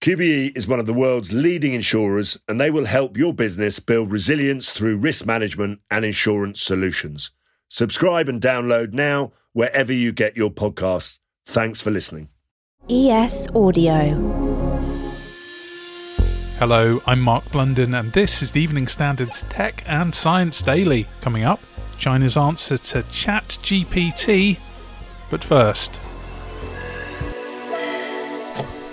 QBE is one of the world's leading insurers and they will help your business build resilience through risk management and insurance solutions. Subscribe and download now wherever you get your podcasts. Thanks for listening. ES Audio. Hello, I'm Mark Blunden, and this is the Evening Standards Tech and Science Daily. Coming up, China's answer to ChatGPT. But first,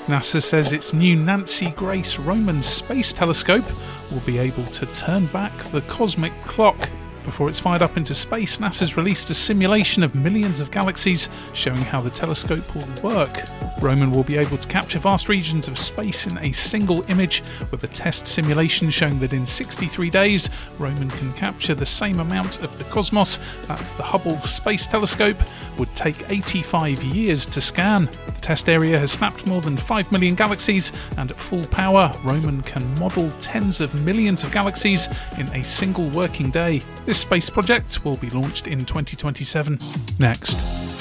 NASA says its new Nancy Grace Roman Space Telescope will be able to turn back the cosmic clock. Before it's fired up into space, NASA's released a simulation of millions of galaxies showing how the telescope will work. Roman will be able to capture vast regions of space in a single image, with a test simulation showing that in 63 days, Roman can capture the same amount of the cosmos that the Hubble Space Telescope would take 85 years to scan. The test area has snapped more than 5 million galaxies, and at full power, Roman can model tens of millions of galaxies in a single working day. This space project will be launched in 2027. Next.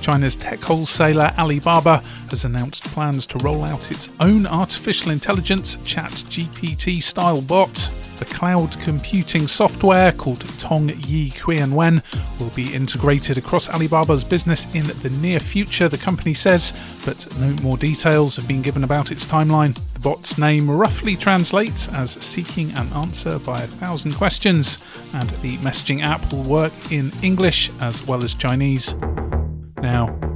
China's tech wholesaler Alibaba has announced plans to roll out its own artificial intelligence ChatGPT style bot. The cloud computing software called Tong Yi Qianwen will be integrated across Alibaba's business in the near future, the company says, but no more details have been given about its timeline. The bot's name roughly translates as seeking an answer by a thousand questions, and the messaging app will work in English as well as Chinese. Now,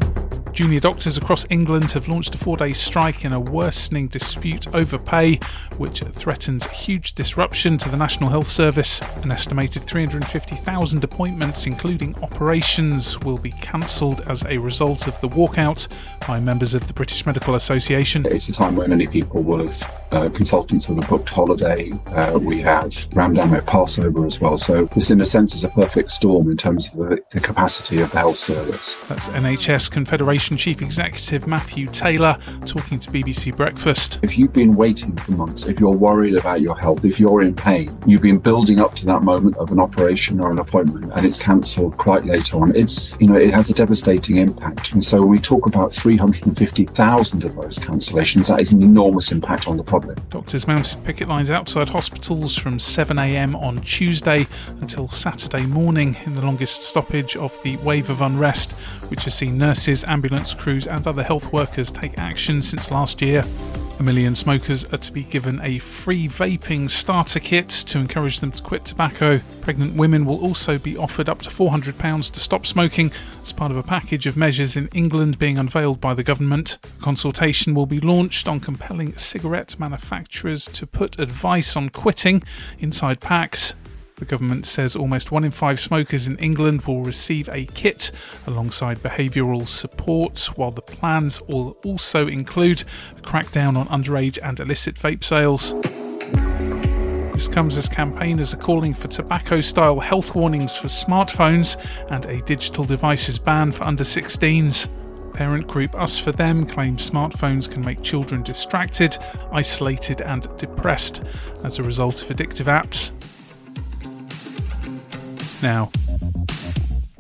Junior doctors across England have launched a four day strike in a worsening dispute over pay, which threatens huge disruption to the National Health Service. An estimated 350,000 appointments, including operations, will be cancelled as a result of the walkout by members of the British Medical Association. It's a time where many people will have, uh, consultants will have booked holiday. Uh, we have Ramadan, we have Passover as well. So this, in a sense, is a perfect storm in terms of the, the capacity of the health service. That's NHS Confederation Chief Executive Matthew Taylor talking to BBC Breakfast. If you've been waiting for months, if you're worried about your health, if you're in pain, you've been building up to that moment of an operation or an appointment and it's cancelled quite late on, it's, you know, it has a devastating impact. And so when we talk about 350,000 of those cancellations. That is an enormous impact on the public. Doctors mounted picket lines outside hospitals from 7am on Tuesday until Saturday morning in the longest stoppage of the wave of unrest, which has seen nurses, ambulance ambulance crews and other health workers take action since last year. A million smokers are to be given a free vaping starter kit to encourage them to quit tobacco. Pregnant women will also be offered up to £400 to stop smoking as part of a package of measures in England being unveiled by the government. A consultation will be launched on compelling cigarette manufacturers to put advice on quitting inside packs. The government says almost one in five smokers in England will receive a kit alongside behavioural support, while the plans will also include a crackdown on underage and illicit vape sales. This comes as campaigners are calling for tobacco style health warnings for smartphones and a digital devices ban for under 16s. Parent group Us for Them claims smartphones can make children distracted, isolated, and depressed as a result of addictive apps now.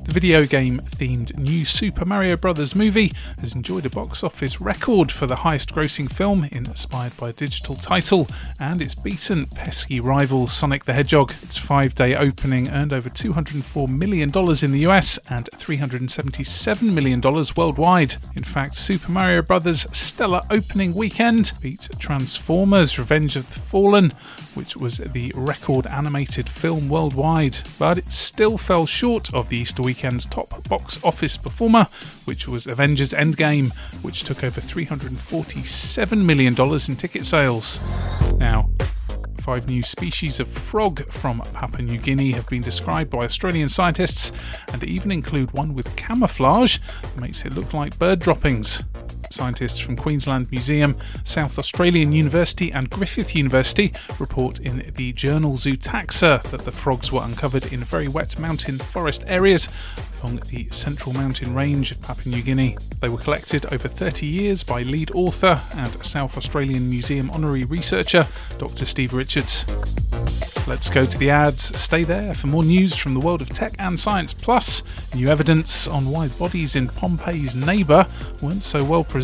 The video game themed new Super Mario Bros. movie has enjoyed a box office record for the highest grossing film inspired by a digital title, and it's beaten pesky rival Sonic the Hedgehog. Its five day opening earned over $204 million in the US and $377 million worldwide. In fact, Super Mario Bros. stellar opening weekend beat Transformers Revenge of the Fallen, which was the record animated film worldwide, but it still fell short of the Easter weekend's top box office performer, which was Avengers Endgame, which took over $347 million in ticket sales. Now, Five new species of frog from Papua New Guinea have been described by Australian scientists and even include one with camouflage that makes it look like bird droppings. Scientists from Queensland Museum, South Australian University, and Griffith University report in the journal Zootaxa that the frogs were uncovered in very wet mountain forest areas along the central mountain range of Papua New Guinea. They were collected over 30 years by lead author and South Australian Museum honorary researcher Dr. Steve Richards. Let's go to the ads. Stay there for more news from the world of tech and science, plus new evidence on why bodies in Pompeii's neighbour weren't so well preserved.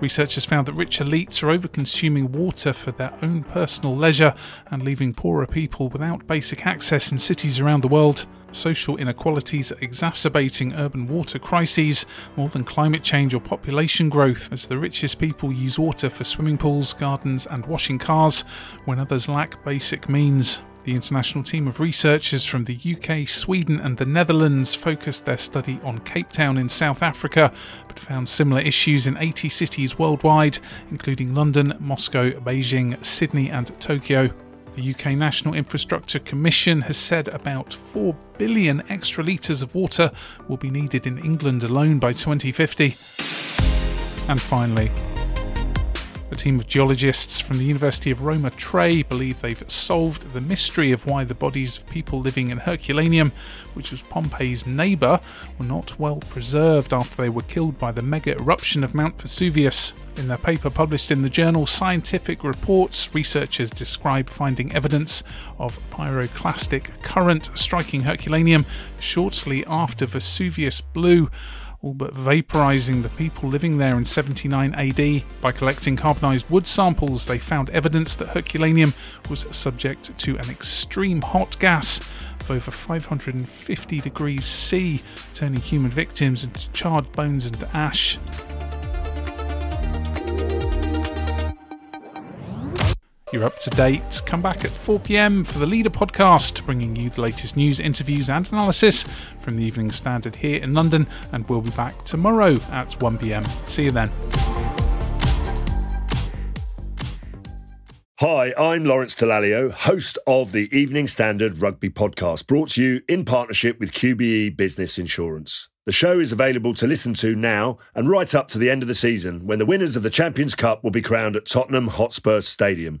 Researchers found that rich elites are over-consuming water for their own personal leisure and leaving poorer people without basic access in cities around the world. Social inequalities are exacerbating urban water crises more than climate change or population growth, as the richest people use water for swimming pools, gardens, and washing cars when others lack basic means. The international team of researchers from the UK, Sweden, and the Netherlands focused their study on Cape Town in South Africa, but found similar issues in 80 cities worldwide, including London, Moscow, Beijing, Sydney, and Tokyo. The UK National Infrastructure Commission has said about 4 billion extra litres of water will be needed in England alone by 2050. And finally, a team of geologists from the University of Roma Tre believe they've solved the mystery of why the bodies of people living in Herculaneum, which was Pompeii's neighbour, were not well preserved after they were killed by the mega eruption of Mount Vesuvius. In their paper published in the journal Scientific Reports, researchers describe finding evidence of pyroclastic current striking Herculaneum shortly after Vesuvius blew all but vaporizing the people living there in 79 AD. By collecting carbonized wood samples, they found evidence that Herculaneum was subject to an extreme hot gas of over 550 degrees C, turning human victims into charred bones and ash. You're up to date. Come back at 4 pm for the Leader podcast, bringing you the latest news, interviews, and analysis from the Evening Standard here in London. And we'll be back tomorrow at 1 pm. See you then. Hi, I'm Lawrence Dallaglio, host of the Evening Standard Rugby podcast, brought to you in partnership with QBE Business Insurance. The show is available to listen to now and right up to the end of the season when the winners of the Champions Cup will be crowned at Tottenham Hotspur Stadium